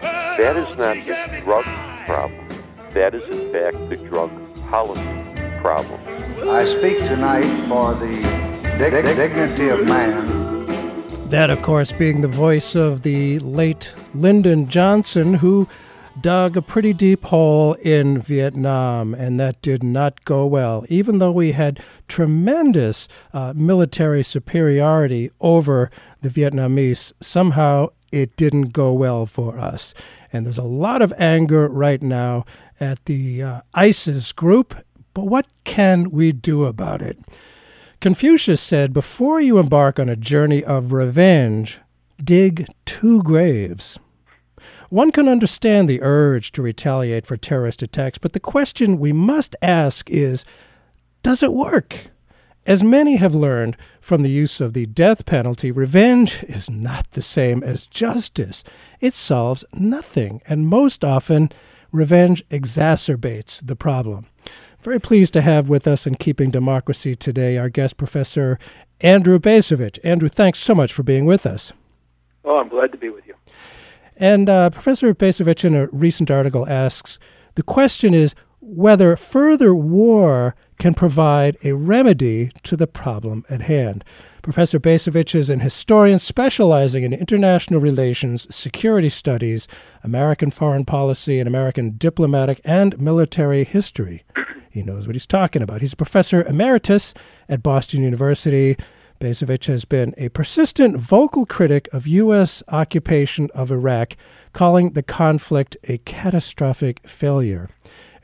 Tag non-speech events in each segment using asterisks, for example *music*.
that is not the drug problem. That is, in fact, the drug policy problem. I speak tonight for the dig- dignity of man that, of course, being the voice of the late Lyndon Johnson, who dug a pretty deep hole in Vietnam, and that did not go well. Even though we had tremendous uh, military superiority over the Vietnamese, somehow it didn't go well for us. And there's a lot of anger right now at the uh, ISIS group, but what can we do about it? Confucius said, Before you embark on a journey of revenge, dig two graves. One can understand the urge to retaliate for terrorist attacks, but the question we must ask is Does it work? As many have learned from the use of the death penalty, revenge is not the same as justice. It solves nothing, and most often, revenge exacerbates the problem. Very pleased to have with us in Keeping Democracy today our guest, Professor Andrew Bacevich. Andrew, thanks so much for being with us. Oh, I'm glad to be with you. And uh, Professor Bacevich, in a recent article, asks the question is whether further war can provide a remedy to the problem at hand. Professor Bacevich is an historian specializing in international relations, security studies, American foreign policy, and American diplomatic and military history. He knows what he's talking about. He's a professor emeritus at Boston University. Bacevich has been a persistent vocal critic of U.S. occupation of Iraq, calling the conflict a catastrophic failure.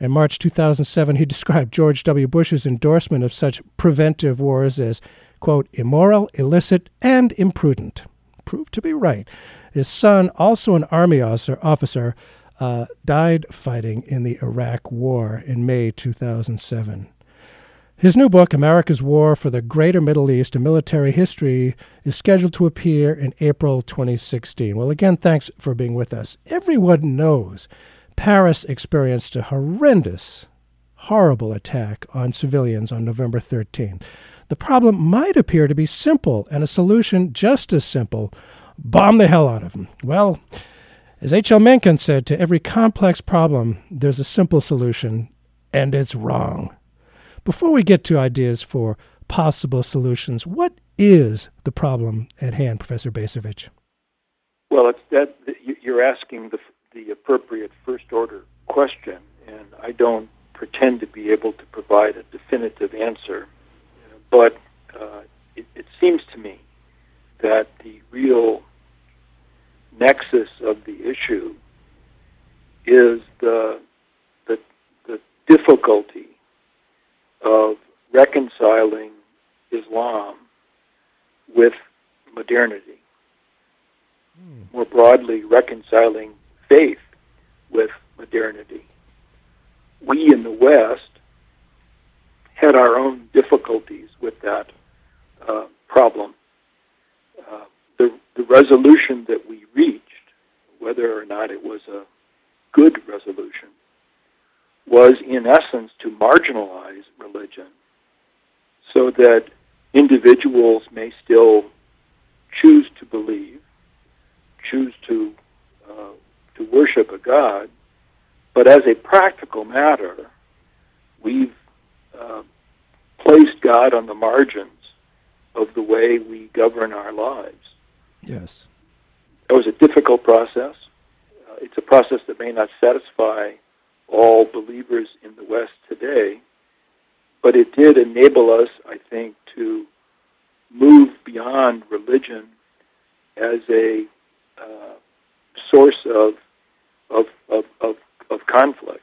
In March 2007, he *laughs* described George W. Bush's endorsement of such preventive wars as, quote, immoral, illicit, and imprudent. Proved to be right. His son, also an Army officer, uh, died fighting in the Iraq War in May 2007. His new book, America's War for the Greater Middle East, a Military History, is scheduled to appear in April 2016. Well, again, thanks for being with us. Everyone knows Paris experienced a horrendous, horrible attack on civilians on November 13. The problem might appear to be simple, and a solution just as simple bomb the hell out of them. Well, as H.L. Mencken said, to every complex problem, there's a simple solution, and it's wrong. Before we get to ideas for possible solutions, what is the problem at hand, Professor Bacevich? Well, that you're asking the, the appropriate first order question, and I don't pretend to be able to provide a definitive answer. But uh, it, it seems to me that the real nexus of the issue is the, the, the difficulty of reconciling Islam with modernity. Hmm. More broadly, reconciling faith with modernity. We in the West had our own difficulties with that uh, problem. Uh, the, the resolution that we reached, whether or not it was a good resolution, was in essence to marginalize religion so that individuals may still choose to believe, choose to uh, to worship a God, but as a practical matter, we've uh, placed God on the margins of the way we govern our lives. Yes. It was a difficult process. Uh, it's a process that may not satisfy all believers in the West today, but it did enable us, I think, to move beyond religion as a uh, source of, of, of, of, of conflict.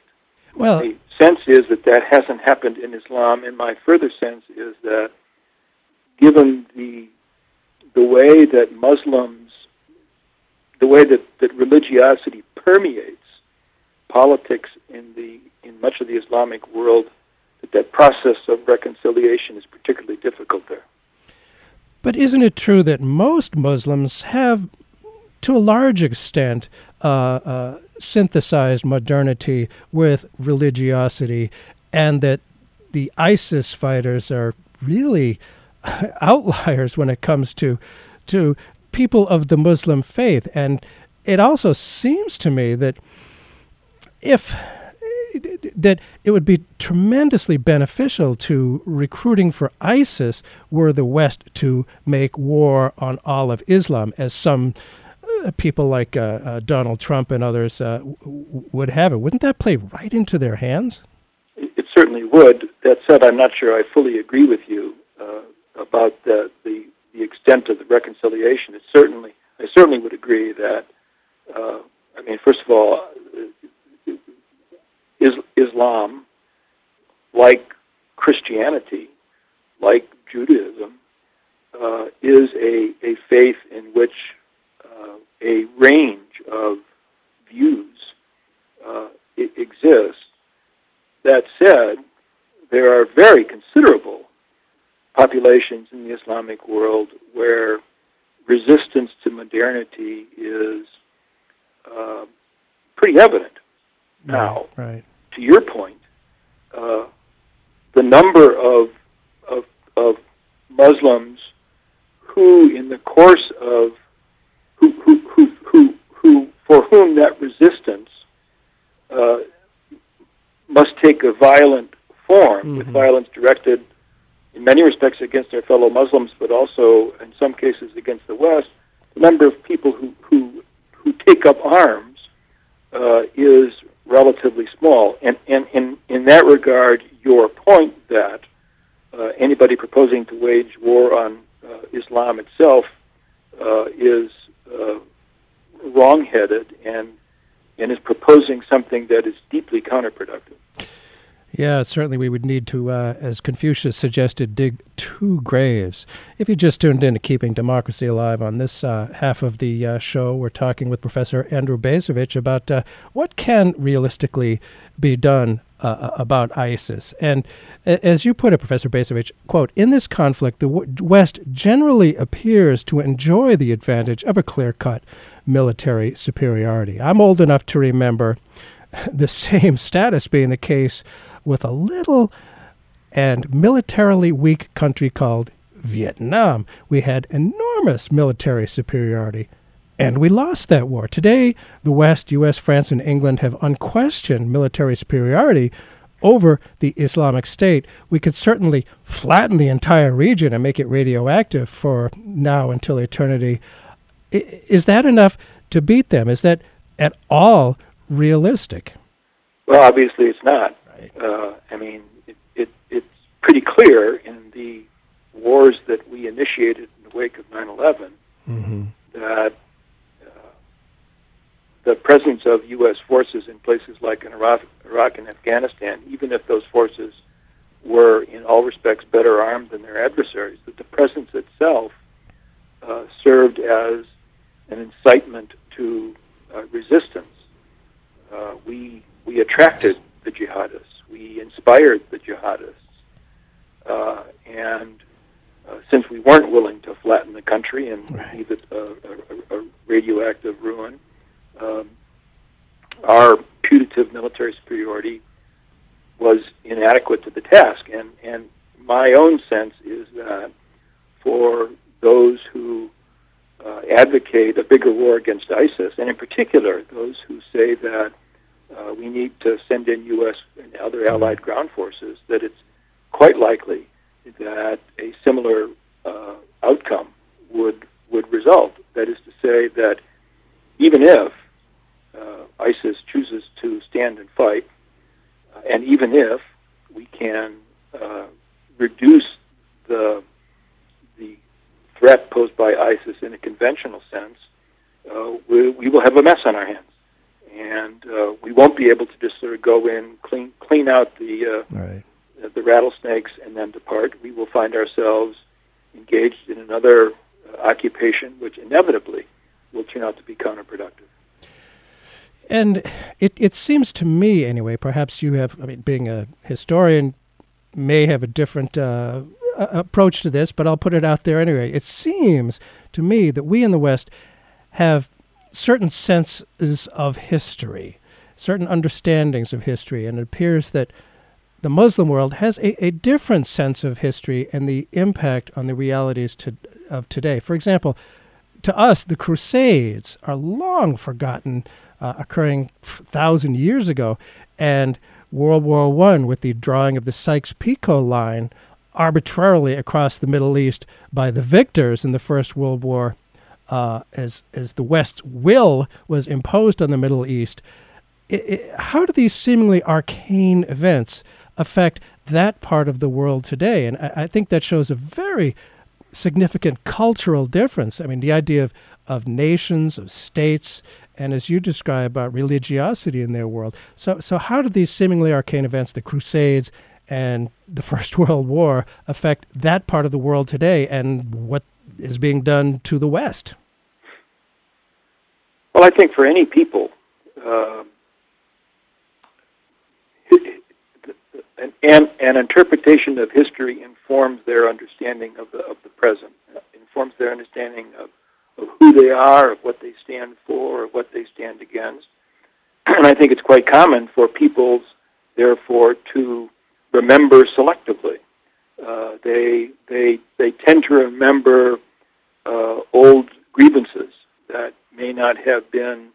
Well, the sense is that that hasn't happened in Islam, and my further sense is that given the the way that Muslims, the way that, that religiosity permeates politics in the in much of the Islamic world, that that process of reconciliation is particularly difficult there. But isn't it true that most Muslims have, to a large extent, uh, uh, synthesized modernity with religiosity, and that the ISIS fighters are really *laughs* outliers when it comes to to people of the Muslim faith, and it also seems to me that if that it would be tremendously beneficial to recruiting for ISIS were the West to make war on all of Islam, as some people like uh, uh, Donald Trump and others uh, w- would have it. Wouldn't that play right into their hands? It certainly would. That said, I'm not sure I fully agree with you uh, about the, the the extent of the reconciliation. It certainly, I certainly would agree that. Uh, I mean, first of all, is, Islam, like Christianity, like Judaism, uh, is a, a faith in which uh, a range of views uh, exists. That said, there are very considerable populations in the Islamic world where resistance to modernity is uh, pretty evident. Now, right. to your point, uh, the number of, of, of Muslims who, in the course of who, who, who, who, who for whom that resistance uh, must take a violent form, mm-hmm. with violence directed in many respects against their fellow Muslims, but also in some cases against the West, the number of people who, who, who take up arms uh, is relatively small. And, and in, in that regard, your point that uh, anybody proposing to wage war on uh, Islam itself uh, is uh, wrongheaded and, and is proposing something that is deeply counterproductive. Yeah, certainly we would need to, uh, as Confucius suggested, dig two graves. If you just tuned in to Keeping Democracy Alive on this uh, half of the uh, show, we're talking with Professor Andrew Bacevich about uh, what can realistically be done uh, about ISIS. And as you put it, Professor Bacevich, quote, in this conflict, the West generally appears to enjoy the advantage of a clear-cut military superiority. I'm old enough to remember *laughs* the same status being the case with a little and militarily weak country called Vietnam. We had enormous military superiority, and we lost that war. Today, the West, US, France, and England have unquestioned military superiority over the Islamic State. We could certainly flatten the entire region and make it radioactive for now until eternity. Is that enough to beat them? Is that at all realistic? Well, obviously it's not. Uh, I mean, it, it, it's pretty clear in the wars that we initiated in the wake of 9 11 mm-hmm. that the presence of U.S. forces in places like in Iraq, Iraq and Afghanistan, even if those forces were in all respects better armed than their adversaries, that the presence itself uh, served as an incitement to uh, resistance. Uh, we we attracted the jihadists we inspired the jihadists. Uh, and uh, since we weren't willing to flatten the country and leave it a, a, a radioactive ruin, um, our putative military superiority was inadequate to the task. And, and my own sense is that for those who uh, advocate a bigger war against ISIS, and in particular those who say that uh, we need to send in U.S. and other allied ground forces, that it's quite likely that a similar uh, outcome would would result. That is to say that even if uh, ISIS chooses to stand and fight, uh, and even if we can uh, reduce the the threat posed by ISIS in a conventional sense, uh, we, we will have a mess on our hands, and uh, we won't be able to just sort of go in, clean clean out the uh, Right. the rattlesnakes, and then depart. We will find ourselves engaged in another uh, occupation, which inevitably will turn out to be counterproductive. And it, it seems to me, anyway, perhaps you have, I mean, being a historian, may have a different uh, approach to this, but I'll put it out there anyway. It seems to me that we in the West have certain senses of history, certain understandings of history, and it appears that the Muslim world has a, a different sense of history and the impact on the realities to, of today. For example, to us, the Crusades are long forgotten, uh, occurring thousand years ago, and World War One with the drawing of the Sykes-Picot line arbitrarily across the Middle East by the victors in the First World War, uh, as as the West's will was imposed on the Middle East. I i how do these seemingly arcane events affect that part of the world today? And I, I think that shows a very significant cultural difference. I mean, the idea of, of nations, of states, and as you describe, uh, religiosity in their world. So, so how do these seemingly arcane events, the Crusades and the *laughs* First World War, affect that part of the world today and what is being done to the West? Well, I think for any people, uh, an, an, an interpretation of history informs their understanding of the of the present, uh, informs their understanding of, who they are, of what they stand for, of what they stand against. And I think it's quite common for peoples, therefore, to remember selectively. Uh, they they they tend to remember uh, old grievances that may not have been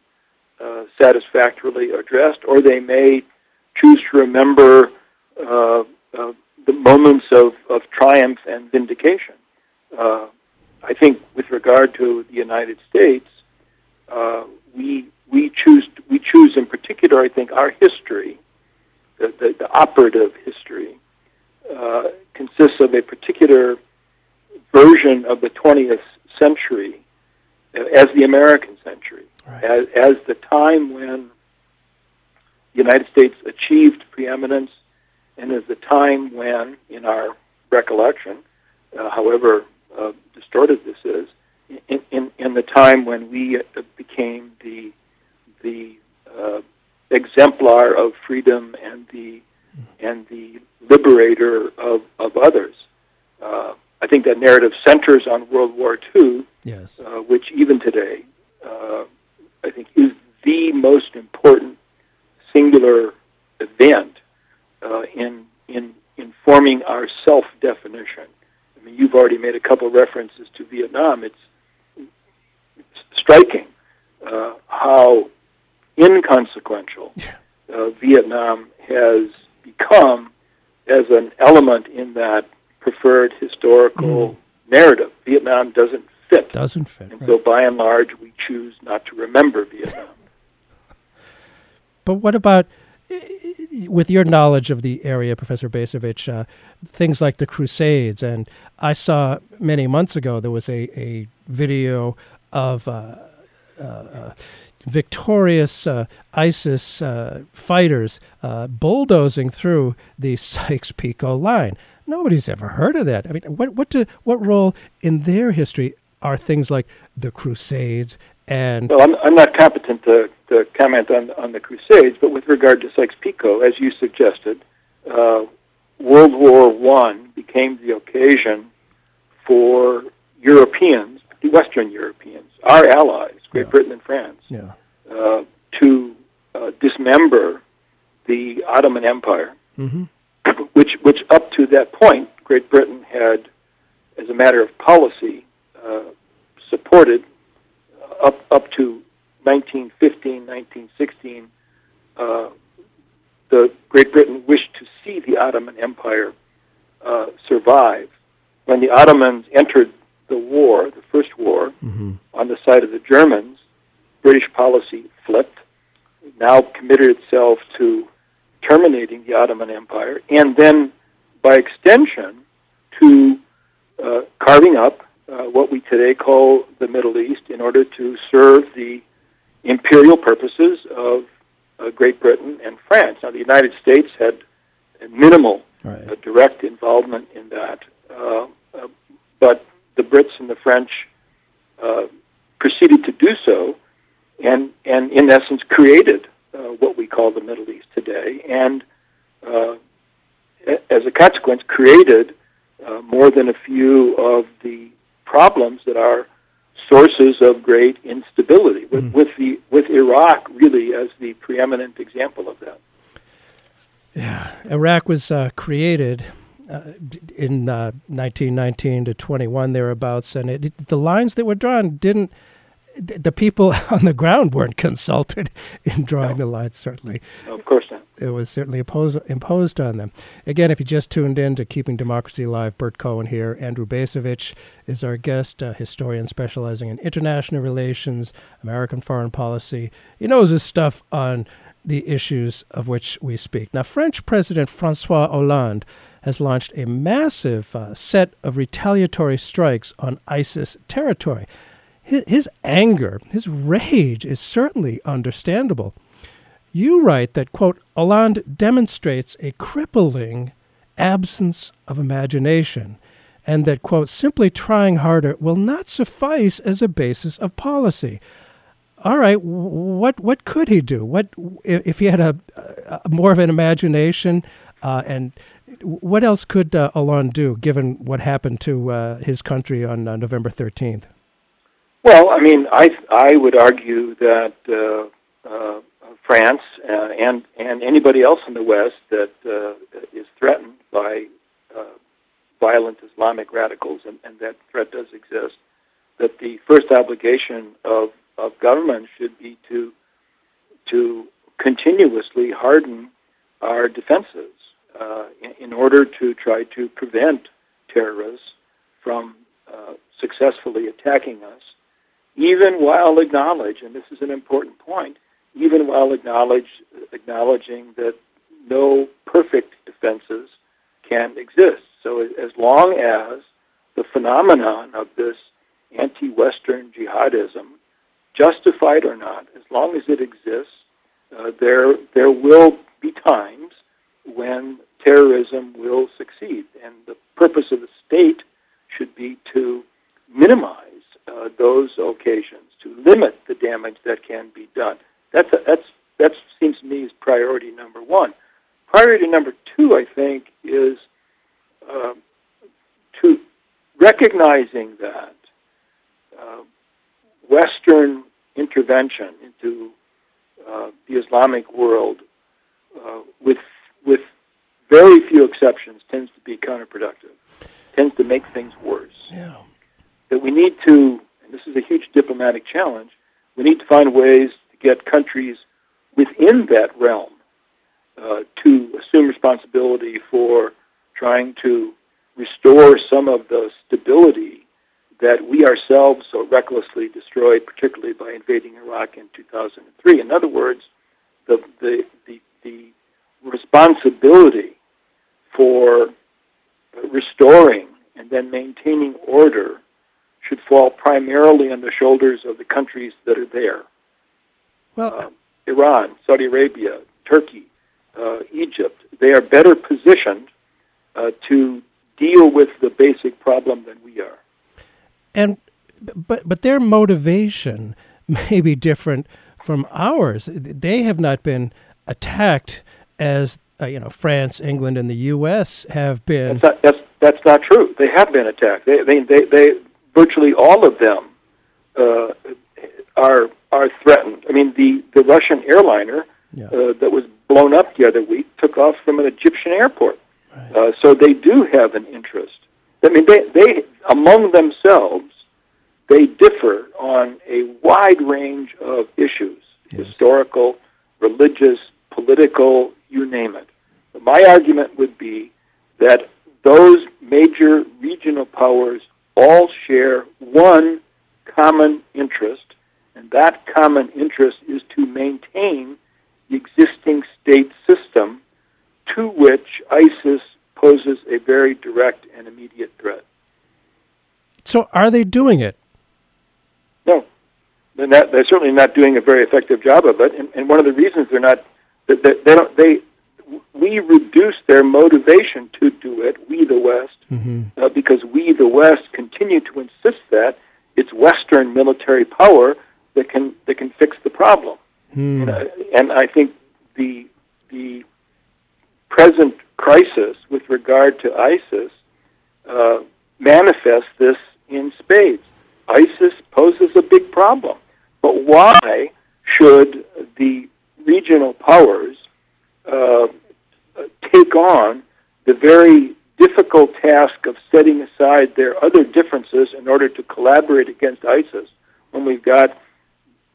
uh, satisfactorily addressed, or they may choose to remember uh, uh, the moments of, of triumph and vindication. I think, with regard to the United States, uh, we we choose we choose in particular. I think our history, the the, the operative history, uh, consists of a particular version of the 20th century uh, as the American century, Right. as, as the time when the United States achieved preeminence, and as the time when, in our recollection, uh, however uh, distorted this is, in, in, in the time when we uh, became the the uh, exemplar of freedom and the and the liberator of, of others. Uh, I think that narrative centers on World War II, Yes. uh, which even today, uh, I think, is the most important singular event uh, in in informing our self definition. I mean, you've already made a couple references to Vietnam. It's, striking uh, how inconsequential uh, Vietnam has become as an element in that preferred historical narrative. Vietnam doesn't fit. Doesn't fit. And right. so, by and large, we choose not to remember Vietnam. *laughs* But what about, with your knowledge of the area, Professor Bacevich, uh, things like the Crusades? And I saw many months ago there was a, a video of uh, uh, uh, victorious uh, ISIS uh, fighters bulldozing through the *laughs* Sykes-Picot line. Nobody's ever heard of that. I mean, what what do, what role in their history are things like the Crusades and Well, I'm, I'm not competent to, to comment on, on the Crusades, but with regard to Sykes-Picot, as you suggested, uh, World War One became the occasion for Europeans, Western Europeans, our allies, Great Yeah. Britain and France, yeah, uh, to uh, dismember the Ottoman Empire, hmm which, which up to that point, Great Britain had, as a matter of policy, uh, supported up up to 1915, 1916. Uh, the Great Britain wished to see the Ottoman Empire uh, survive. When the Ottomans entered the war, the First War, hmm on the side of the Germans, British policy flipped, now committed itself to terminating the Ottoman Empire, and then, by extension, to uh, carving up uh, what we today call the Middle East in order to serve the imperial purposes of uh, Great Britain and France. Now, the United States had minimal Right. uh, direct involvement in that, uh, uh, but the Brits and the French uh, proceeded to do so, and and in essence created uh, what we call the Middle East today, and uh, as a consequence, created uh, more than a few of the problems that are sources of great instability. With, with the with Iraq really as the preeminent example of that. Yeah, Iraq was uh, created uh, in uh, 1919 to 21 thereabouts, and it, it- the lines that were drawn didn't. th- The people *laughs* on the ground weren't consulted in drawing the lines. Certainly, Of course not. It was certainly imposed imposed on them. Again, if you just tuned in to Keeping Democracy Alive, Burt Cohen here. Andrew Bacevich is our guest, a historian specializing in international relations, American foreign policy. He knows his stuff on the issues of which we speak. Now, French President Francois Hollande has launched a massive uh, set of retaliatory strikes on ISIS territory. His, his anger, his rage is certainly understandable. You write that, quote, Hollande demonstrates a crippling absence of imagination, and that, quote, simply trying harder will not suffice as a basis of policy. All right, what what could he do? What if he had a, a more of an imagination, uh, and what else could uh, Hollande do, given what happened to uh, his country on uh, November thirteenth? Well, I mean, I I would argue that uh, uh, France uh, and and anybody else in the West that uh, is threatened by uh, violent Islamic radicals, and, and that threat does exist, that the first obligation of of government should be to to continuously harden our defenses uh, in, in order to try to prevent terrorists from uh, successfully attacking us even while acknowledge, and this is an important point, even while acknowledging that no perfect defenses can exist. So as long as the phenomenon of this anti-Western jihadism, justified or not, as long as it exists, uh, there there will be times when terrorism will succeed, and the purpose of the state should be to minimize uh, those occasions, to limit the damage that can be done. That's a, that's that seems to me is priority number one. Priority number two, I think, is uh, to recognizing that uh, Western intervention into uh, the Islamic world, uh, with with very few exceptions, tends to be counterproductive, tends to make things worse Yeah. that we need to, and this is a huge diplomatic challenge, we need to find ways get countries within that realm uh, to assume responsibility for trying to restore some of the stability that we ourselves so recklessly destroyed, particularly by invading Iraq in 2003. In other words, the, the, the, the responsibility for restoring and then maintaining order should fall primarily on the shoulders of the countries that are there Well, uh, Iran, Saudi Arabia, Turkey, uh, Egypt. They are better positioned uh, to deal with the basic problem than we are. and but but their motivation *laughs* may be different from ours. They have not been attacked as uh, you know France, England, and the U.S. have been. That's not, that's, that's not true. They have been attacked. They, they, they, they virtually all of them uh, are are threatened. I mean, the, the Russian airliner Yeah. uh, that was blown up the other week took off from an Egyptian airport. Uh, so they do have an interest. I mean, they, they among themselves, they differ on a wide range of issues: historical, religious, political, you name it. My argument would be that those major regional powers all share one common interest, and that common interest is to maintain the existing state system to which ISIS poses a very direct and immediate threat. So are they doing it? No, they're not. They're certainly not doing a very effective job of it. And, and one of the reasons they're not, that they, they don't. They we reduce their motivation to do it. We, the West, Mm-hmm. uh, because we, the West, continue to insist that it's Western military power that can that can fix the problem. Hmm. And, uh, and I think the the present crisis with regard to ISIS uh, manifests this in spades. ISIS poses a big problem, but why should the regional powers uh, take on the very difficult task of setting aside their other differences in order to collaborate against ISIS when we've got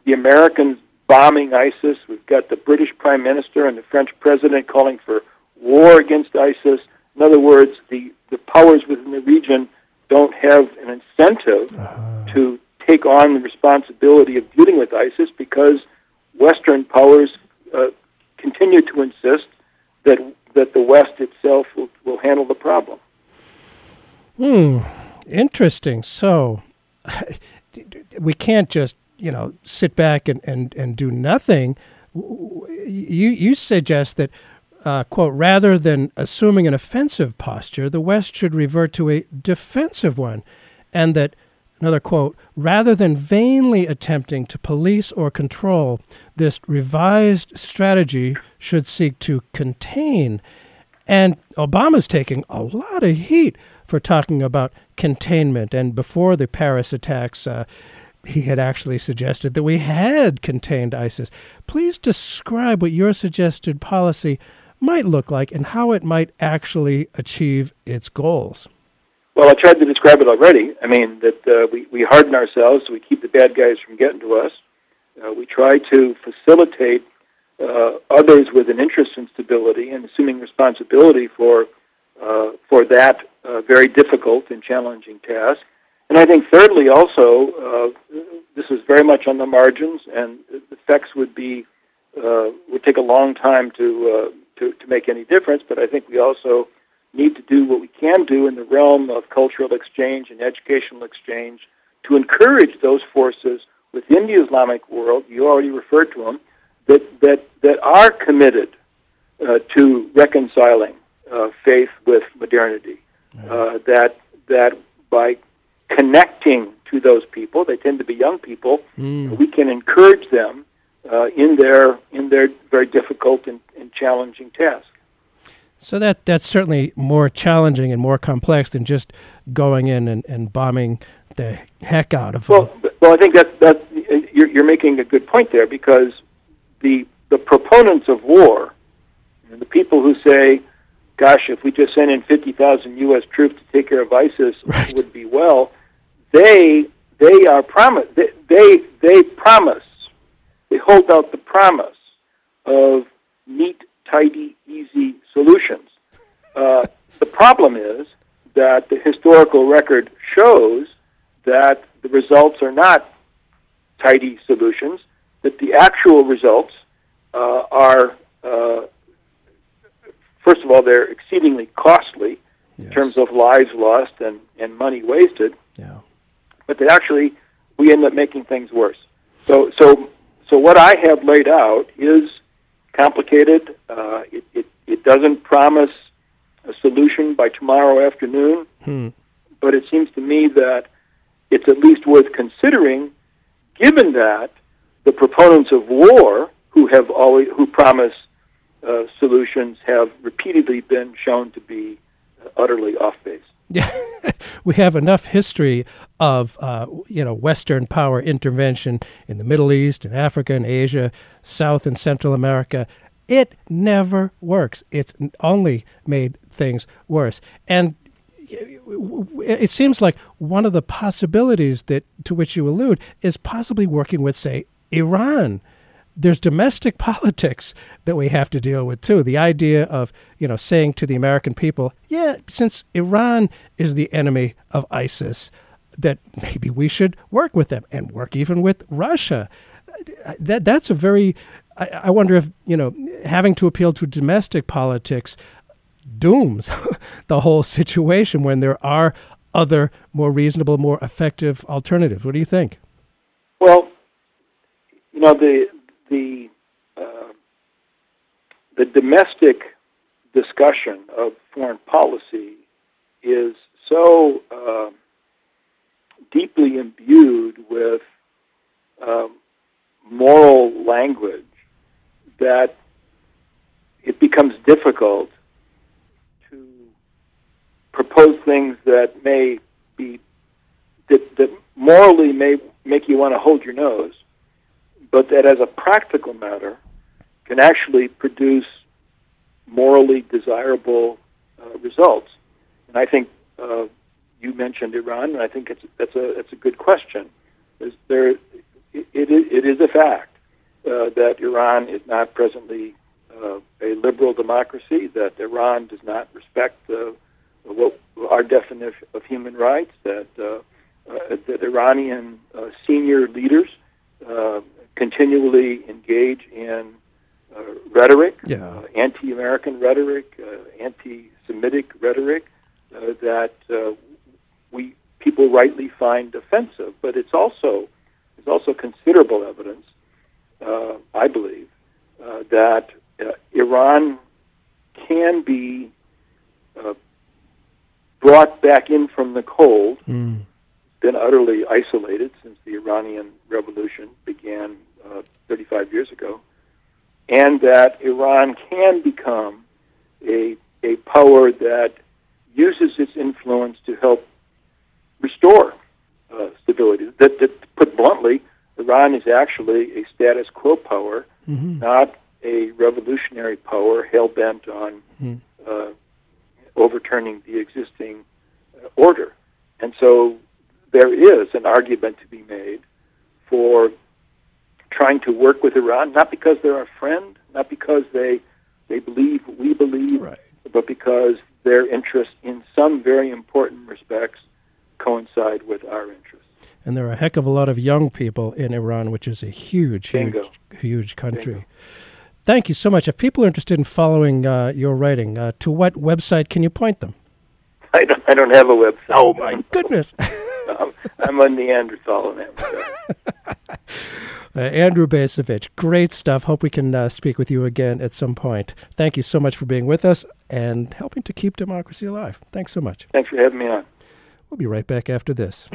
the Americans bombing ISIS, we've got the British Prime Minister and the French President calling for war against ISIS. In other words, the, the powers within the region don't have an incentive to take on the responsibility of dealing with ISIS because Western powers uh, continue to insist that that the West itself will, will handle the problem. Hmm. Interesting. So *sighs* we can't just you know sit back and, and, and do nothing. You you suggest that uh, quote rather than assuming an offensive posture, the West should revert to a defensive one, and that another quote rather than vainly attempting to police or control, this revised strategy should seek to contain. And Obama's taking a lot of heat for talking about containment. And before the Paris attacks, uh, he had actually suggested that we had contained ISIS. Please describe what your suggested policy might look like and how it might actually achieve its goals. Well, I tried to describe it already. I mean, that uh, we, we harden ourselves so we keep the bad guys from getting to us. Uh, we try to facilitate uh, others with an interest in stability and assuming responsibility for, uh, for that uh, very difficult and challenging task. And I think, thirdly, also, uh, this is very much on the margins, and effects would be would take a long time to, to to make any difference. But I think we also need to do what we can do in the realm of cultural exchange and educational exchange to encourage those forces within the Islamic world. You already referred to them that that that are committed uh, to reconciling uh, faith with modernity. Uh, that that by connecting to those people, they tend to be young people. Mm. We can encourage them uh, in their in their very difficult and, and challenging task. So that that's certainly more challenging and more complex than just going in and, and bombing the heck out of well, them. Well, I think that that you're, you're making a good point there because the the proponents of war, and the people who say, "Gosh, if we just sent in fifty thousand U.S. troops to take care of ISIS, right. it would be well," they they are promise they, they they promise they hold out the promise of neat, tidy, easy solutions. Uh, the problem is that the historical record shows that the results are not tidy solutions, that the actual results uh, are, uh, first of all, they're exceedingly costly yes. in terms of lives lost and, and money wasted. Yeah. But that actually, we end up making things worse. So, so, so what I have laid out is complicated. Uh, it, it, it doesn't promise a solution by tomorrow afternoon, hmm. but it seems to me that it's at least worth considering, given that the proponents of war, who have always who promise uh, solutions, have repeatedly been shown to be utterly off base. *laughs* We have enough history of uh, you know Western power intervention in the Middle East and Africa and Asia, South and Central America. It never works. It's only made things worse. And it seems like one of the possibilities that to which you allude is possibly working with, say, Iran. There's domestic *laughs* politics that we have to deal with too. The idea of you know saying to the American people, yeah, since Iran is the enemy of ISIS, that maybe we should work with them and work even with Russia. That that's a very I, I wonder if you know having to appeal to domestic politics dooms *laughs* the whole situation when there are other more reasonable, more effective alternatives? What do you think? Well, you know the the uh, the domestic discussion of foreign policy is so uh, deeply imbued with um, moral language that it becomes difficult to propose things that may be that, that morally may make you want to hold your nose, but that as a practical matter can actually produce morally desirable uh, results. And I think uh, you mentioned Iran, and I think it's that's a that's a good question. Is there it, it, is a fact uh, that Iran is not presently uh, a liberal democracy, that Iran does not respect uh, what our definition of human rights, that uh, that Iranian senior leaders continually engage in uh, rhetoric, Yeah. uh, anti-American rhetoric, uh, anti-Semitic rhetoric uh, that uh, we people rightly find offensive. But it's also there's also considerable evidence, uh, I believe, uh, that uh, Iran can be uh, brought back in from the cold Mm. been utterly isolated since the Iranian Revolution began uh, 35 years ago, and that Iran can become a a power that uses its influence to help restore uh, stability. That, that, put bluntly, Iran is actually a status quo power, Mhm. not a revolutionary power hell bent on Mm. uh, overturning the existing uh, order. And so there is an argument to be made for trying to work with Iran, not because they're our friend, not because they they believe what we believe, Right. but because their interests in some very important respects coincide with our interests. And there are a heck of a lot of young people in Iran, which is a huge, Bingo. huge, huge country. Bingo. Thank you so much. If people are interested in following uh, your writing, uh, to what website can you point them? I don't, I don't have a website. Oh, my goodness. *laughs* I'm, I'm a Neanderthal in that. *laughs* Uh, Andrew Bacevich, great stuff. Hope we can uh, speak with you again at some point. Thank you so much for being with us and helping to keep democracy alive. Thanks so much. Thanks for having me on. We'll be right back after this.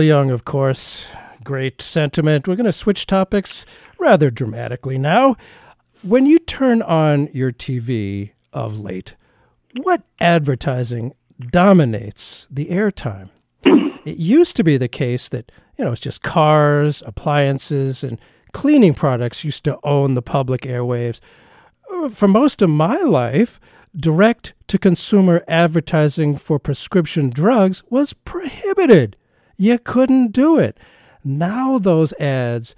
Neil Young, of course. Great sentiment. We're going to switch topics rather dramatically now. When you turn on your TV of late, what advertising dominates the airtime? *clears throat* it used to be the case that, you know, it's just cars, appliances, and cleaning products used to own the public airwaves. For most of my life, direct to consumer advertising for prescription drugs was prohibited. You couldn't do it. Now, those ads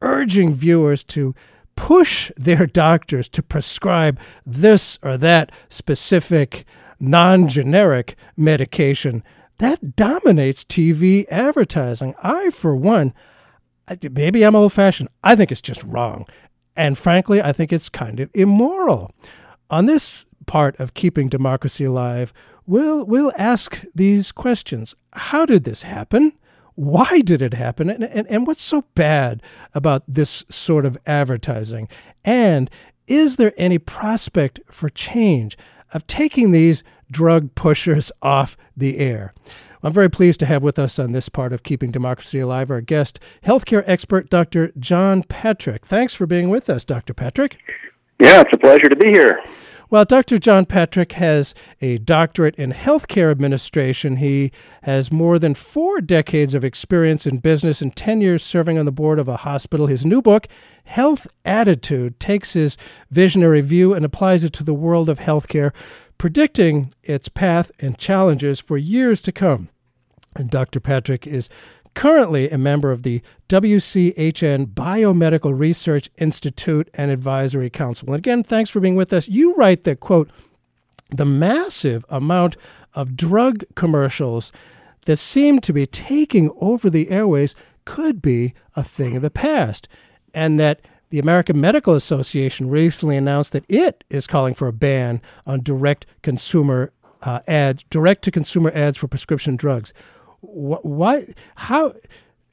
urging viewers to push their *laughs* doctors to prescribe this or that specific non generic medication. That dominates TV advertising. I, for one, maybe I'm old fashioned. I think it's just wrong. And frankly, I think it's kind of immoral. On this part of keeping democracy alive, we'll, we'll ask these questions How did this happen? Why did it happen? And, and, and what's so bad about this sort of advertising? And is there any prospect for change of taking these drug pushers off the air? I'm very pleased to have with us on this part of Keeping Democracy Alive our guest, healthcare expert Dr. John Patrick. Thanks for being with us, Dr. Patrick. Yeah, it's a pleasure to be here. Well, Dr. John Patrick has a doctorate in healthcare administration. He has more than four decades of experience in business and 10 years serving on the board of a hospital. His new book, Health Attitude, takes his visionary view and applies it to the world of healthcare, predicting its path and challenges for years to come. And Dr. Patrick is currently a member of the WCHN Biomedical Research Institute and Advisory Council. And again, thanks for being with us. You write that, quote, the massive amount of drug commercials that seem to be taking over the airways could be a thing of the past, and that the American Medical Association recently announced that it is calling for a ban on direct consumer uh, ads, direct to consumer ads for prescription drugs. Why? How?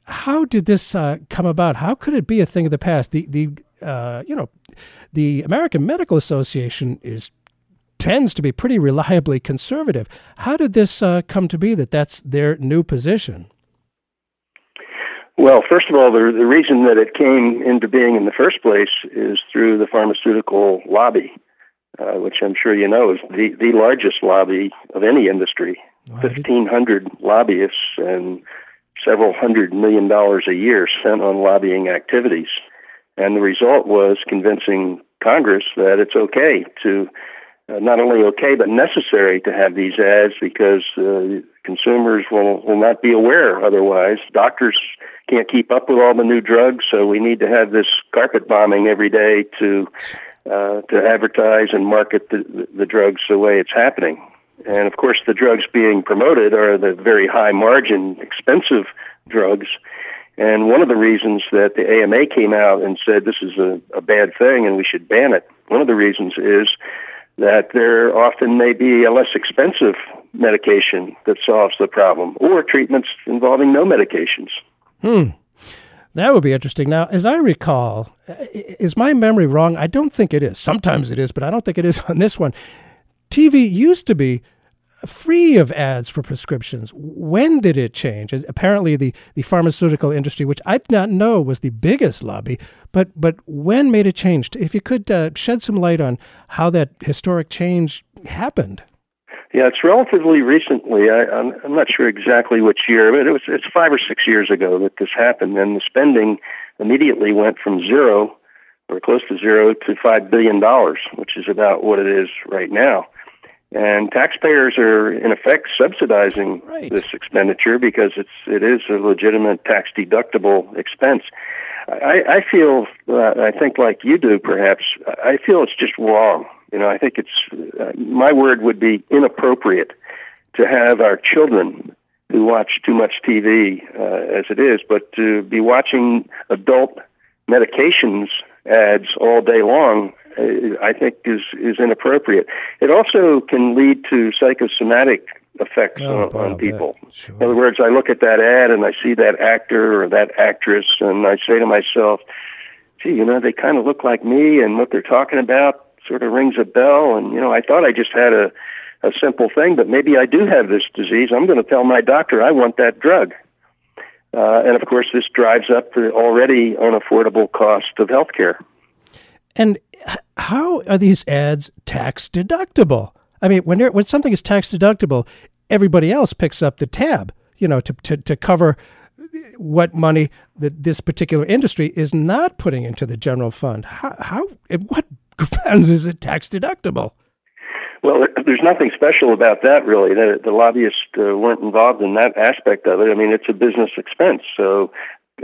How did this uh, come about? How could it be a thing of the past? The the uh, you know, the American Medical Association is tends to be pretty reliably conservative. How did this uh, come to be that that's their new position? Well, first of all, the, the reason that it came into being in the first place is through the pharmaceutical lobby, uh, which I'm sure you know is the, the largest lobby of any industry. Right. 1,500 lobbyists and several hundred million dollars a year spent on lobbying activities. And the result was convincing Congress that it's okay to uh, not only okay but necessary to have these ads because uh, consumers will will not be aware otherwise. Doctors can't keep up with all the new drugs, so we need to have this carpet bombing every day to uh, to advertise and market the, the drugs the way it's happening. And of course, the drugs being promoted are the very high margin, expensive drugs. And one of the reasons that the AMA came out and said this is a, a bad thing and we should ban it, one of the reasons is that there often may be a less expensive medication that solves the problem, or treatments involving no medications. Hmm. That would be interesting. Now, as I recall, is my memory wrong? I don't think it is. Sometimes it is, but I don't think it is *laughs* on this one. TV used to be free of ads for prescriptions. When did it change? Apparently, the, the pharmaceutical industry, which I did not know was the biggest lobby, but but when made it change? If you could uh, shed some light on how that historic change happened. Yeah, it's relatively recently. I, I'm, I'm not sure exactly which year, but it was it's five or six years ago that this happened, and the spending immediately went from zero or close to zero to five billion dollars, which is about what it is right now. And taxpayers are in effect subsidizing right. this expenditure because it's it is a legitimate tax deductible expense. I, I feel, uh, I think like you do, perhaps. I feel it's just wrong you know, I think it's uh, my word would be inappropriate to have our children who watch too much TV uh, as it is, but to be watching adult medications ads all day long, I think is is inappropriate. It also can lead to psychosomatic effects oh, on, on people. Sure. In other words, I look at that ad and I see that actor or that actress, and I say to myself, "Gee, you know, they kind of look like me, and what they're talking about sort of rings a bell. And, you know, I thought I just had a, a simple thing, but maybe I do have this disease. I'm going to tell my doctor I want that drug. Uh, and of course, this drives up the already unaffordable cost of health care. And how are these ads tax deductible? I mean, when when something is tax deductible, everybody else picks up the tab, you know, to to, to cover what money that this particular industry is not putting into the general fund. How, how what *laughs* grounds is it tax deductible? Well, there's nothing special about that, really. The, the lobbyists uh, weren't involved in that aspect of it. I mean, it's a business expense, so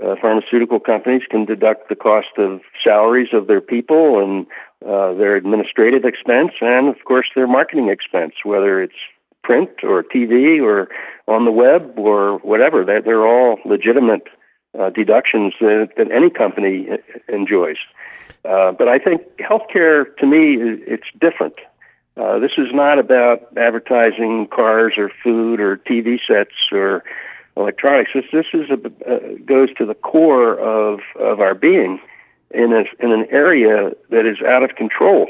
uh, pharmaceutical companies can deduct the cost of salaries of their people and uh, their administrative expense, and of course their marketing expense, whether it's print or TV or on the web or whatever. They're, they're all legitimate uh, deductions that, that any company enjoys. Uh, but I think healthcare, to me, it's different. Uh, this is not about advertising cars or food or TV sets or electronics. This this is a, uh, goes to the core of of our being in a, in an area that is out of control.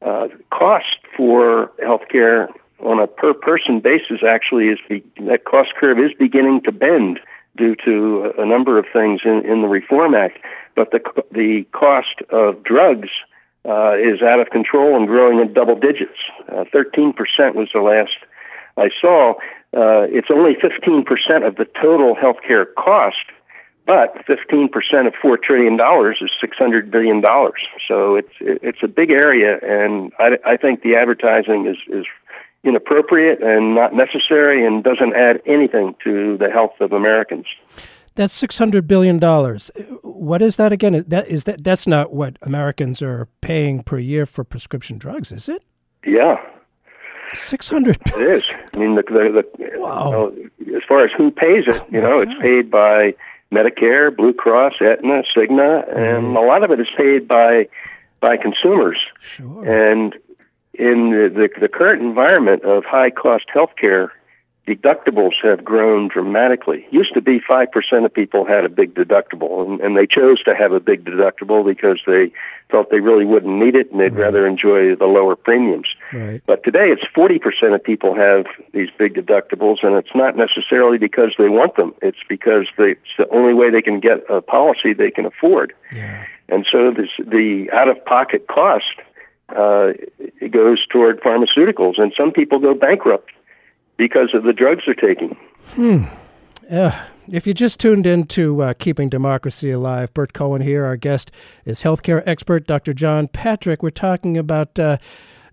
Uh, cost for healthcare on a per person basis actually is the, that cost curve is beginning to bend due to a number of things in, in the Reform Act. But the the cost of drugs uh, is out of control and growing in double digits. Uh, thirteen percent was the last I saw. Uh, it's only fifteen percent of the total healthcare cost, but fifteen percent of four trillion dollars is six hundred billion dollars. So it's it's a big area, and I, I think the advertising is is inappropriate and not necessary and doesn't add anything to the health of Americans. That's six hundred billion dollars. What is that again? That is that that's not what Americans are paying per year for prescription drugs, is it? Yeah, six hundred. It is. I mean, the the, the wow. You know, as far as who pays it, you know, it's paid by Medicare, Blue Cross, Aetna, Cigna, and mm. a lot of it is paid by by consumers. Sure. And in the, the, the current environment of high cost health care, deductibles have grown dramatically. Used to be 5% of people had a big deductible, and, and they chose to have a big deductible because they felt they really wouldn't need it and they'd right. rather enjoy the lower premiums. Right. But today it's 40% of people have these big deductibles, and it's not necessarily because they want them, it's because they, it's the only way they can get a policy they can afford. Yeah. And so this, the out of pocket cost uh, it goes toward pharmaceuticals, and some people go bankrupt because of the drugs they're taking. Hmm. Uh, if you just tuned in to uh, Keeping Democracy Alive, Burt Cohen here. Our guest is healthcare expert Dr. John Patrick. We're talking about uh,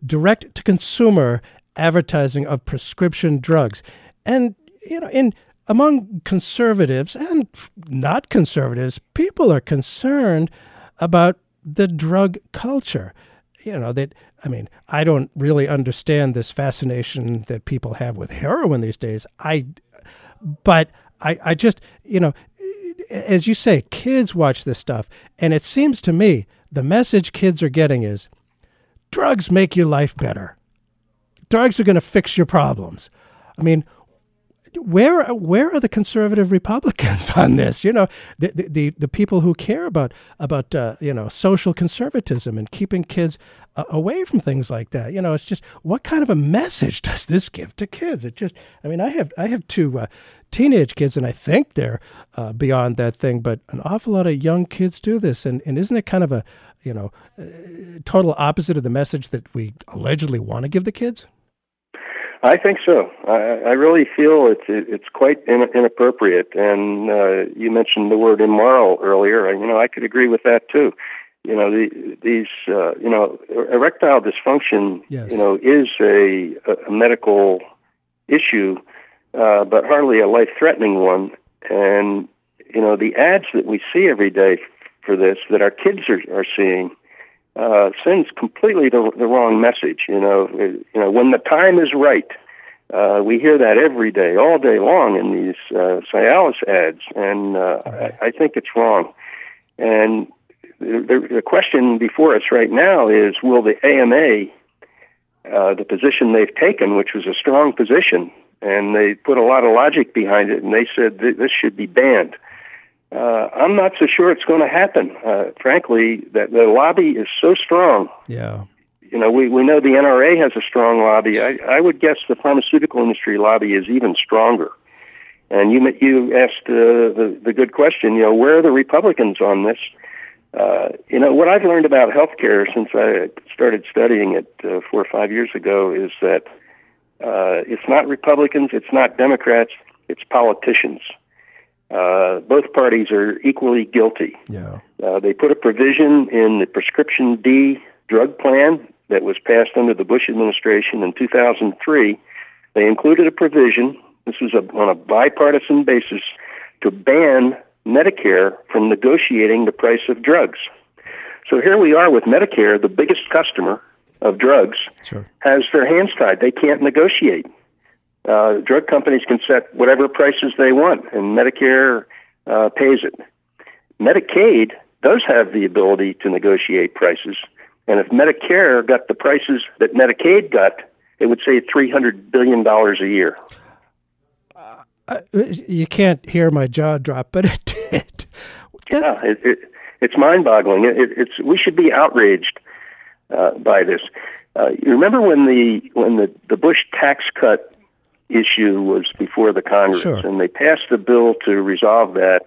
direct to consumer advertising of prescription drugs. And, you know, in among conservatives and not conservatives, people are concerned about the drug culture you know that I mean, I don't really understand this fascination that people have with heroin these days. I, but I, I just, you know, as you say, kids watch this stuff, and it seems to me the message kids are getting is, drugs make your life better. Drugs are going to fix your problems. I mean, where where are the conservative Republicans *laughs* on this? You know, the the, the people who care about about uh, you know social conservatism and keeping kids uh, away from things like that. You know, it's just what kind of a message *laughs* does this give to kids? It just, I mean, I have I have two uh, teenage kids, and I think they're uh, beyond that thing, but an awful lot of young kids do this, and and isn't it kind of a you know uh, total opposite of the message that we allegedly want to give the kids? I think so. I, I really feel it's it's quite in, inappropriate. And uh, you mentioned the word immoral earlier. You know, I could agree with that too. You know, the, these uh, you know erectile dysfunction. Yes. You know, is a, a medical issue, uh, but hardly a life-threatening one. And you know, the ads that we see every day for this that our kids are, are seeing uh, sends completely the, the wrong message. You know, you know when the time is right. Uh, we hear that every day, all day long in these uh, Cialis ads, and uh, I, I think it's wrong. And the, the question before us right now is: Will the AMA, uh, the position they've taken, which was a strong position, and they put a lot of logic behind it, and they said th- this should be banned. Uh, I'm not so sure it's going to happen. Uh, frankly, that the lobby is so strong. Yeah. You know, we, we know the NRA has a strong lobby. I, I would guess the pharmaceutical industry lobby is even stronger. And you you asked uh, the the good question. You know, where are the Republicans on this? Uh, you know, what I've learned about healthcare since I started studying it uh, four or five years ago is that uh, it's not Republicans, it's not Democrats, it's politicians. Uh, both parties are equally guilty. Yeah. Uh, they put a provision in the prescription D drug plan that was passed under the Bush administration in 2003. They included a provision, this was a, on a bipartisan basis, to ban Medicare from negotiating the price of drugs. So here we are with Medicare, the biggest customer of drugs, Sure. has their hands tied. They can't negotiate. Uh, drug companies can set whatever prices they want, and Medicare uh, pays it. Medicaid does have the ability to negotiate prices, and if Medicare got the prices that Medicaid got, it would save three hundred billion dollars a year. Uh, you can't hear my jaw drop, but it did. yeah, it, it, it's mind-boggling. It, it, it's we should be outraged uh, by this. Uh, you remember when the when the the Bush tax cut issue was before the Congress, Sure. and they passed a bill to resolve that.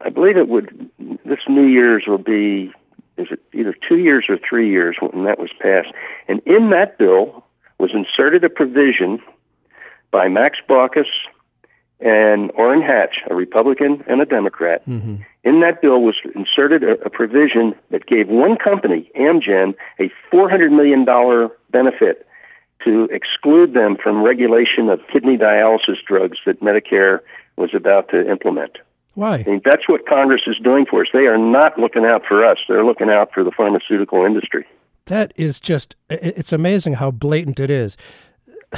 I believe it would. This New Year's will be. Is it either two years or three years when that was passed? And in that bill was inserted a provision by Max Baucus and Orrin Hatch, a Republican and a Democrat. Mm-hmm. In that bill was inserted a, a provision that gave one company, Amgen, a $400 million benefit to exclude them from regulation of kidney dialysis drugs that Medicare was about to implement. Why? I mean, that's what Congress is doing for us. They are not looking out for us. They're looking out for the pharmaceutical industry. That is just, it's amazing how blatant it is.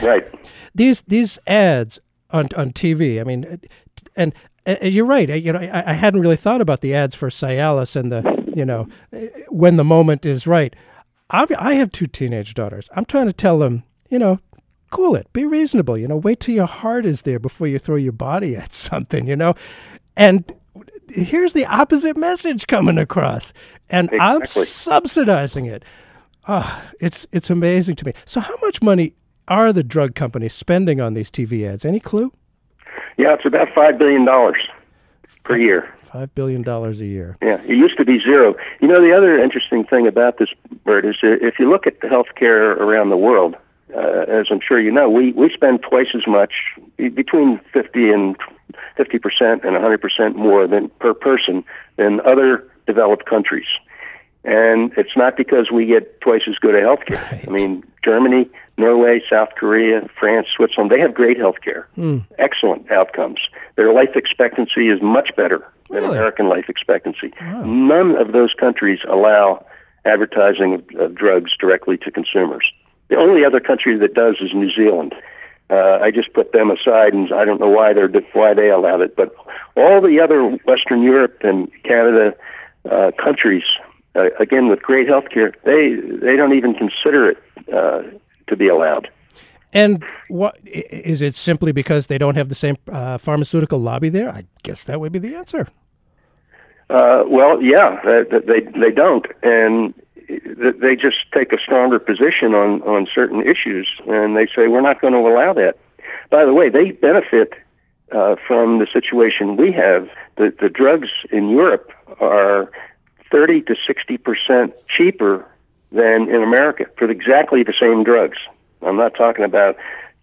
Right. *laughs* These these ads on on TV, I mean and uh, you're right. I- You know, I, I hadn't really thought about the ads for Cialis and the, you know, when the moment is right. I, I have two teenage daughters. I'm trying to tell them, you know, cool it, be reasonable. You know, wait till your heart is there before you throw your body *laughs* at something. You know, and here's the opposite message coming across, and I'm subsidizing it. Ah, it's it's amazing to me. So, how much money are the drug companies spending on these TV ads? Any clue? Yeah, it's about $5 billion per year. Five billion dollars a year. Yeah, it used to be zero. You know, the other interesting thing about this, Burt, is if you look at the healthcare around the world, uh, as I'm sure you know, we, we spend twice as much, between 50 and 50 percent and 100 percent more than per person than other developed countries. And it's not because we get twice as good a health care. I mean, Germany, Norway, South Korea, France, Switzerland, they have great health care, Hmm. excellent outcomes. Their life expectancy is much better than American life expectancy. None of those countries allow advertising of, of drugs directly to consumers. The only other country that does is New Zealand. Uh, I just put them aside, and I don't know why they're why they allowed it. But all the other Western Europe and Canada uh, countries, uh, again with great health care, they they don't even consider it uh, to be allowed. And what is it simply because they don't have the same uh, pharmaceutical lobby there? I guess that would be the answer. Uh, well, yeah, they, they they don't, and they just take a stronger position on on certain issues, and they say we're not going to allow that. By the way, they benefit uh, from the situation we have. The the drugs in Europe are thirty to sixty percent cheaper than in America for exactly the same drugs. I'm not talking about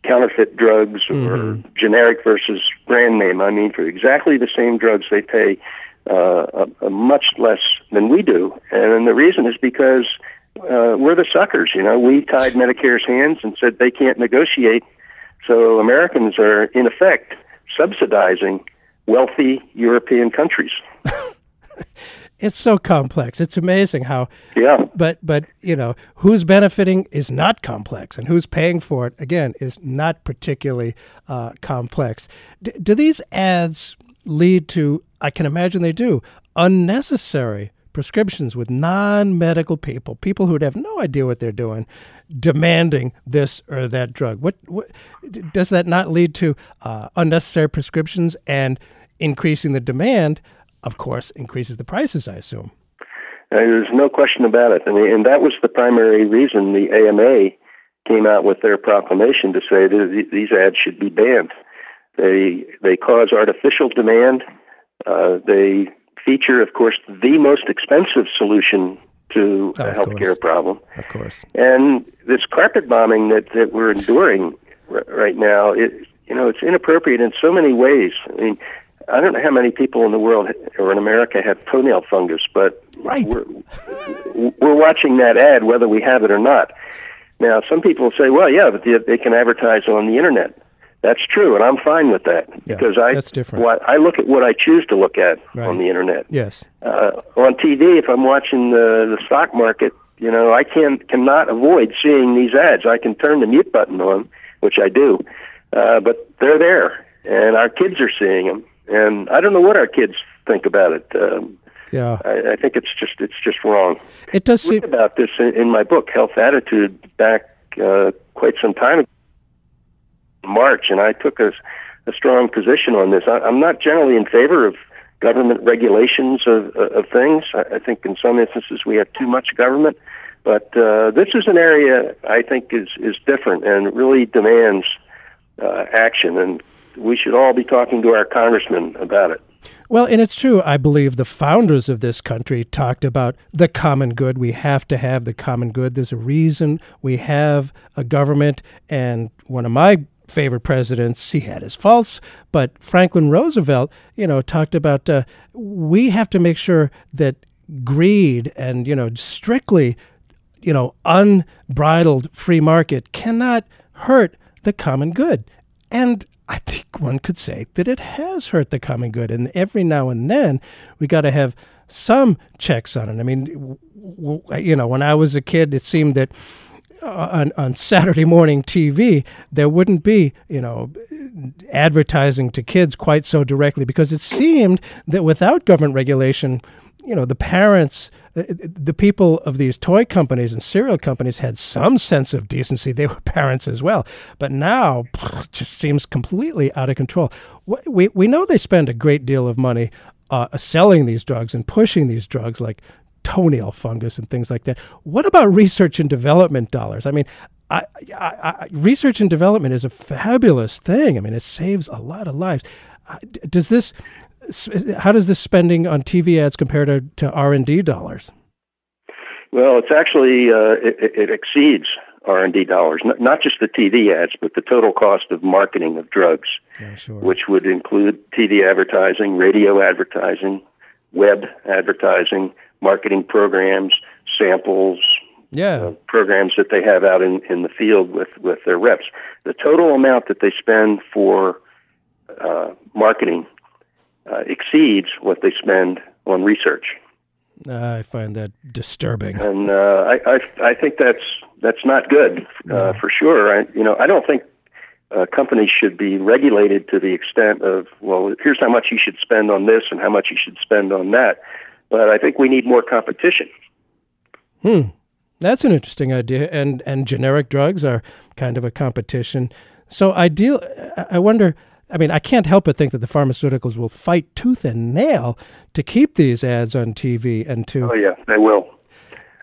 counterfeit drugs or generic versus brand name. I mean, for exactly the same drugs, they pay uh, a much less than we do, and the reason is because uh, we're the suckers. You know, we tied Medicare's hands and said they can't negotiate, so Americans are in effect subsidizing wealthy European countries. *laughs* It's so complex. It's amazing how. Yeah. But but you know who's benefiting is not complex, and who's paying for it again is not particularly uh, complex. D- do these ads lead to? I can imagine they do unnecessary prescriptions with non-medical people, people who'd have no idea what they're doing, demanding this or that drug. What, what does that not lead to? Uh, unnecessary prescriptions and increasing the demand. Of course, increases the prices. I assume. Uh, there's no question about it. Mean, and that was the primary reason the AMA came out with their proclamation to say that these ads should be banned. They they cause artificial demand. Uh, they feature, of course, the most expensive solution to a Of healthcare course. problem. Of course. And this carpet bombing that, that we're enduring r- right now, it, you know, it's inappropriate in so many ways. I mean, I don't know how many people in the world or in America have toenail fungus, but right. we're, we're watching that ad whether we have it or not. Now, some people say, well, yeah, but they can advertise on the internet. That's true, and I'm fine with that Yeah, because I that's different. What, I look at what I choose to look at Right. on the internet. Yes. Uh, on TV, if I'm watching the the stock market, you know, I can cannot avoid seeing these ads. I can turn the mute button on, which I do, uh, but they're there, and our kids are seeing them, and I don't know what our kids think about it. Um, Yeah. I, I think it's just it's just wrong. It does seem about this in, in my book, Health Attitude, back uh, quite some time ago, March, and I took a, a strong position on this. I, I'm not generally in favor of government regulations of, of things. I, I think in some instances we have too much government, but uh, this is an area I think is is different and really demands uh, action, and we should all be talking to our congressmen about it. Well, and it's true. I believe the founders of this country talked about the common good. We have to have the common good. There's a reason we have a government. And one of my favorite presidents, he had his faults, but Franklin Roosevelt, you know, talked about uh, we have to make sure that greed and, you know, strictly, you know, unbridled free market cannot hurt the common good. And I think one could say that it has hurt the common good. And every now and then, we got to have some checks on it. I mean, you know, when I was a kid, it seemed that uh, on, on Saturday morning TV, there wouldn't be, you know, advertising to kids quite so directly because it seemed that without government regulation, you know, the parents, uh, the people of these toy companies and cereal companies had some sense of decency. They were *laughs* parents as well. But now, it just seems completely out of control. We, we know they spend a great deal of money uh, selling these drugs and pushing these drugs like toenail fungus and things like that. What about research and development dollars? I mean, I, I, I, research and development is a fabulous thing. I mean, it saves a lot of lives. Uh, Does this? How does this spending on TV ads compare to, to R and D dollars? Well, it's actually uh, it, it exceeds R and D dollars, not, not just the TV ads, but the total cost of marketing of drugs, which would include TV advertising, radio advertising, web advertising, marketing programs, samples, Yeah. programs that they have out in, in the field with, with their reps. The total amount that they spend for uh, marketing uh, exceeds what they spend on research. I find that disturbing. and uh, I, I I think that's that's not good uh, for sure. I, you know, I don't think uh, companies should be regulated to the extent of well, here's how much you should spend on this and how much you should spend on that. But I think we need more competition. Hmm. That's an interesting idea. And and generic drugs are kind of a competition. So ideal. I- wonder. I mean, I can't help but think that the pharmaceuticals will fight tooth and nail to keep these ads on TV and to. Oh yeah, they will.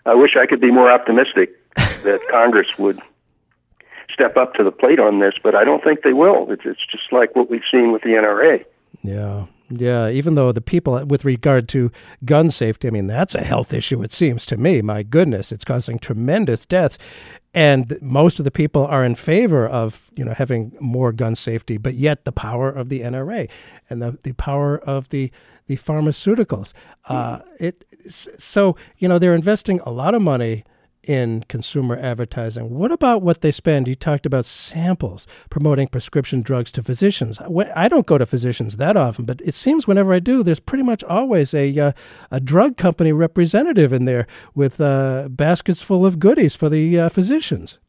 I wish I could be more optimistic *laughs* that Congress would step up to the plate on this, but I don't think they will. It's, it's just like what we've seen with the NRA. Yeah. Yeah, even though the people with regard to gun safety, I mean, that's a health issue, it seems to me. My goodness, it's causing tremendous deaths. And most of the people are in favor of, you know, having more gun safety, but yet the power of the NRA and the, the power of the, the pharmaceuticals. Uh, it, so, you know, they're investing a lot of money in consumer advertising. What about what they spend? You talked about samples promoting prescription drugs to physicians. I don't go to physicians that often, but it seems whenever I do, there's pretty much always a uh, a drug company representative in there with uh, baskets full of goodies for the uh, physicians.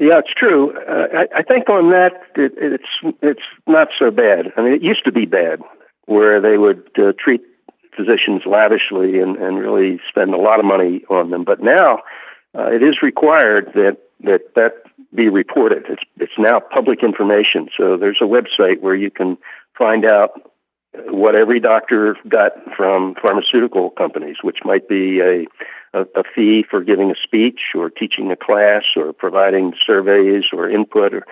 Yeah, it's true. Uh, I, I think on that, it, it's it's not so bad. I mean, it used to be bad, where they would uh, treat physicians lavishly and, and really spend a lot of money on them. But now, uh, it is required that that that be reported. It's it's now public information. So there's a website where you can find out what every doctor got from pharmaceutical companies, which might be a, a, a fee for giving a speech or teaching a class or providing surveys or input or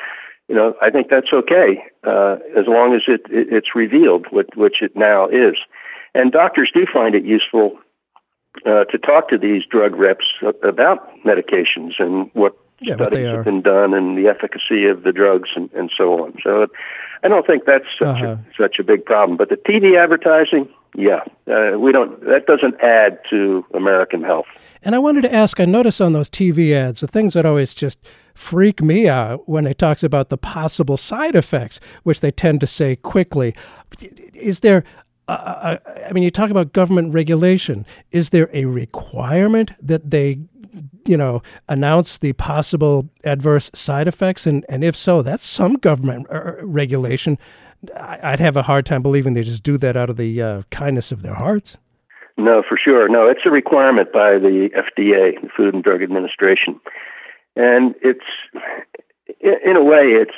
you know, I think that's okay uh, as long as it, it it's revealed, which, which it now is. And doctors do find it useful uh, to talk to these drug reps about medications and what Yeah, studies have been done and the efficacy of the drugs and, and so on. So I don't think that's such, Uh-huh. a, such a big problem. But the TV advertising, yeah, uh, we don't. That doesn't add to American health. And I wanted to ask I notice on those TV ads, the things that always just freak me out when it talks about the possible side effects, which they tend to say quickly. Is there uh, I mean, you talk about government regulation. Is there a requirement that they, you know, announce the possible adverse side effects? And, and if so, that's some government uh, regulation. I'd have a hard time believing they just do that out of the uh, kindness of their hearts. No, for sure. No, it's a requirement by the FDA, the Food and Drug Administration, and it's in a way it's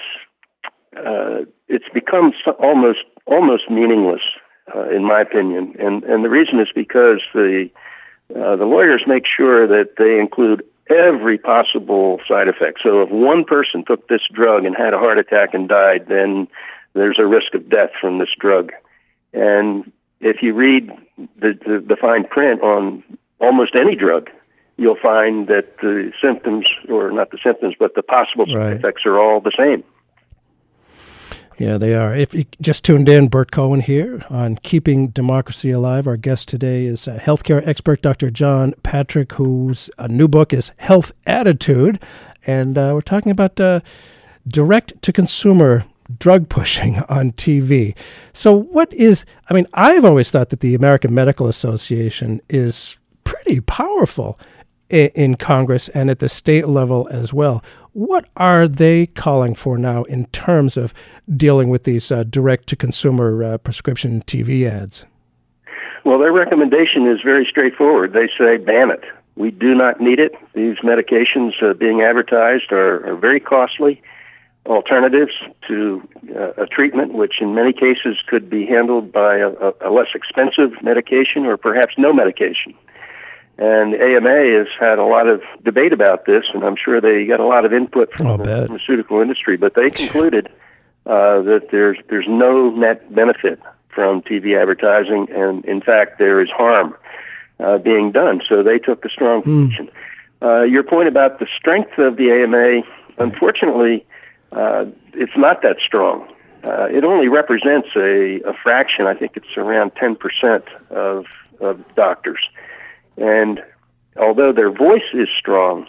uh, it's become almost almost meaningless uh, in my opinion. And and the reason is because the uh, the lawyers make sure that they include every possible side effect. So if one person took this drug and had a heart attack and died, then there's a risk of death from this drug. And if you read the, the, the fine print on almost any drug, you'll find that the symptoms, or not the symptoms, but the possible side Right. effects are all the same. Yeah, they are. If you just tuned in, Burt Cohen here on Keeping Democracy Alive. Our guest today is healthcare expert Dr. John Patrick, whose uh, new book is Health Attitude. And uh, we're talking about uh, direct to consumer drug pushing *laughs* on TV. So, what is, I mean, I've always thought that the American Medical Association is pretty powerful i- in Congress and at the state level as well. What are they calling for now in terms of dealing with these uh, direct to consumer uh, prescription TV ads? Well, their recommendation is very straightforward. They say ban it. We do not need it. These medications uh, being advertised are, are very costly alternatives to uh, a treatment, which in many cases could be handled by a, a, a less expensive medication or perhaps no medication. And the AMA has had a lot of debate about this, and I'm sure they got a lot of input from I'll the bet. pharmaceutical industry. But they *laughs* concluded uh, that there's there's no net benefit from TV advertising, and in fact, there is harm uh, being done. So they took a strong position. Uh, your point about the strength of the AMA, unfortunately, uh, it's not that strong. Uh, it only represents a, a fraction. I think it's around 10% of, of doctors. And although their voice is strong,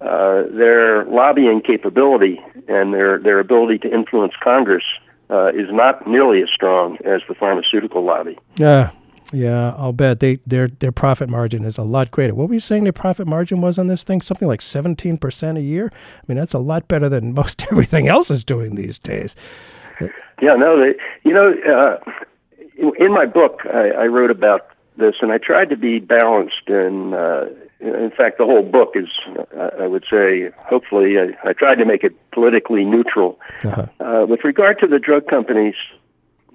uh, their lobbying capability and their, their ability to influence Congress uh, is not nearly as strong as the pharmaceutical lobby. Yeah, yeah, I'll bet they their their profit margin is a lot greater. What were you saying their profit margin was on this thing? Something like seventeen percent a year. I mean, that's a lot better than *laughs* most everything else is doing these days. Yeah, no, they, you know, uh, in, my book, I, I wrote about this, and I tried to be balanced. And uh, in fact, the whole book is, I would say, hopefully, I, I tried to make it politically neutral. Uh-huh. Uh, with regard to the drug companies,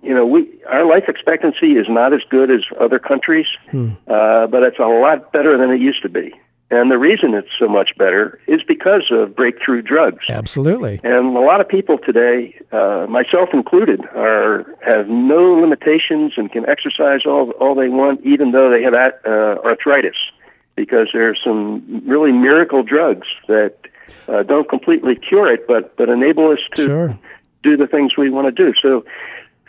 you know, we our life expectancy is not as good as other countries, Hmm. uh, but it's a lot better than it used to be. And the reason it's so much better is because of breakthrough drugs. Absolutely. And a lot of people today, uh, myself included, are have no limitations and can exercise all all they want, even though they have at, uh, arthritis, because there are some really miracle drugs that uh, don't completely cure it, but but enable us to Sure. do the things we want to do. So,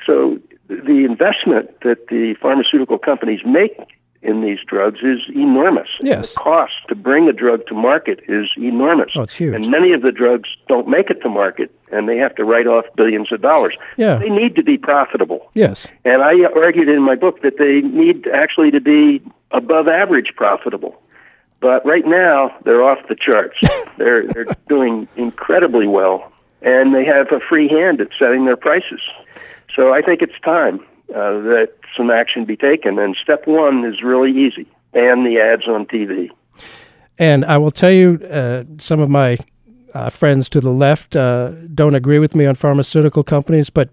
so the investment that the pharmaceutical companies make in these drugs is enormous. Yes. The cost to bring a drug to market is enormous. Oh, it's huge. And many of the drugs don't make it to market, and they have to write off billions of dollars. Yeah. They need to be profitable. Yes. And I argued in my book that they need actually to be above average profitable. But right now, they're off the charts. *laughs* they're they're doing incredibly well, and they have a free hand at setting their prices. So I think it's time uh, that some action be taken. And step one is really easy: ban the ads on TV. And I will tell you, uh, some of my uh, friends to the left uh, don't agree with me on pharmaceutical companies, but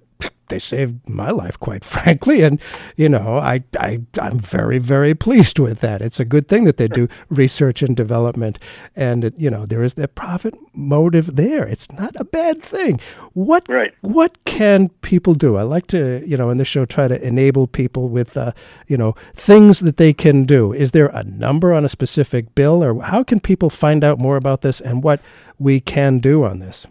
they saved my life, quite *laughs* frankly. And you know, I, I, I'm very, very pleased with that. It's a good thing that they do research and development, and it, you know, there is that profit motive there. It's not a bad thing. What, Right. what can people do? I like to, you know, in this show, try to enable people with, uh, you know, things that they can do. Is there a number on a specific bill, or how can people find out more about this and what we can do on this?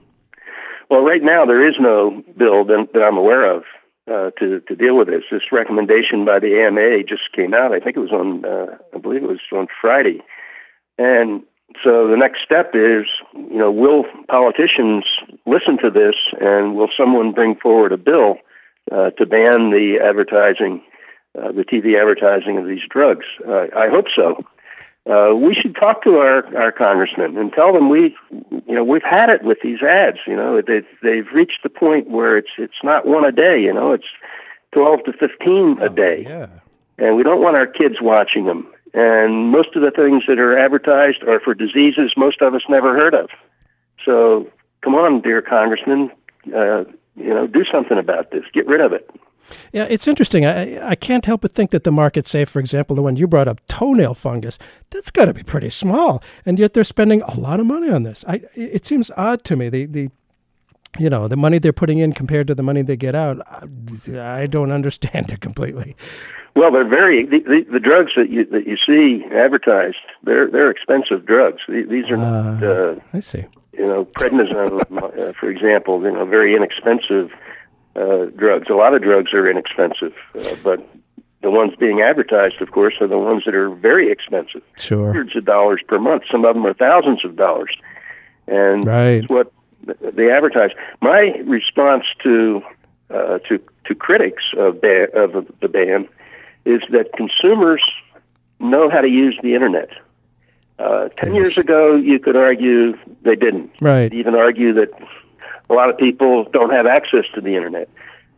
Well, right now there is no bill that, that I'm aware of uh, to to deal with this. This recommendation by the AMA just came out. I think it was on, uh, I believe it was on Friday, and so the next step is, you know, will politicians listen to this, and will someone bring forward a bill uh, to ban the advertising, uh, the TV advertising of these drugs? Uh, I hope so. Uh, we should talk to our, our congressmen and tell them we, you know, we've had it with these ads. You know, they've they've reached the point where it's it's not one a day. You know, it's twelve to fifteen a day, yeah. and we don't want our kids watching them. And most of the things that are advertised are for diseases most of us never heard of. So come on, dear congressman, uh, you know, do something about this. Get rid of it. Yeah, it's interesting. I I can't help but think that the market, say, for example, the one you brought up, toenail fungus, that's got to be pretty small, and yet they're spending a lot of money on this. I it seems odd to me. The the you know the money they're putting in compared to the money they get out. I don't understand *laughs* it completely. Well, they're very the, the, the drugs that you that you see advertised. They're they're expensive drugs. These are not. Uh, I see. You know, prednisone, *laughs* uh, for example. You know, very inexpensive uh, drugs. A lot of drugs are inexpensive, uh, but the ones being advertised, of course, are the ones that are very expensive. Sure. Hundreds of dollars per month. Some of them are thousands of dollars. And right. that's what they advertise. My response to uh, to to critics of ba- of the ban is that consumers know how to use the internet. Uh, ten Yes. years ago, you could argue they didn't. Right. Even argue that a lot of people don't have access to the internet.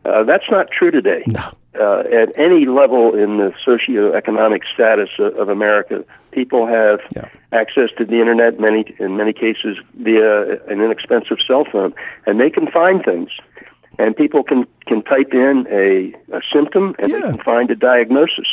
Uh, that's not true today. No. Uh, at any level in the socioeconomic status of, of America, people have Yeah. access to the internet. Many, in many cases, via an inexpensive cell phone, and they can find things. And people can can type in a, a symptom, and they can find a diagnosis.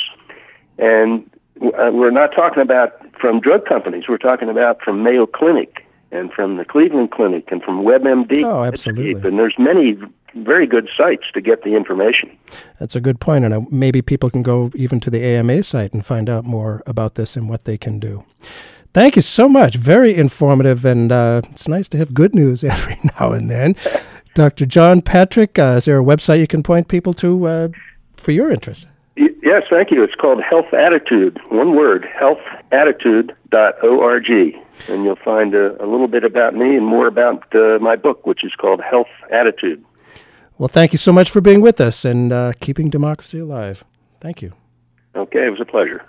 And uh, we're not talking about from drug companies. We're talking about from Mayo Clinic and from the Cleveland Clinic and from WebMD. Oh, absolutely. And there's many very good sites to get the information. That's a good point, and uh, maybe people can go even to the AMA site and find out more about this and what they can do. Thank you so much. Very informative, and uh, it's nice to have good news *laughs* every now and then. Dr. John Patrick, uh, is there a website you can point people to uh, for your interest? Yes, thank you. It's called Health Attitude. One word, healthattitude.org. And you'll find a, a little bit about me and more about uh, my book, which is called Health Attitude. Well, thank you so much for being with us and uh, keeping democracy alive. Thank you. Okay, it was a pleasure.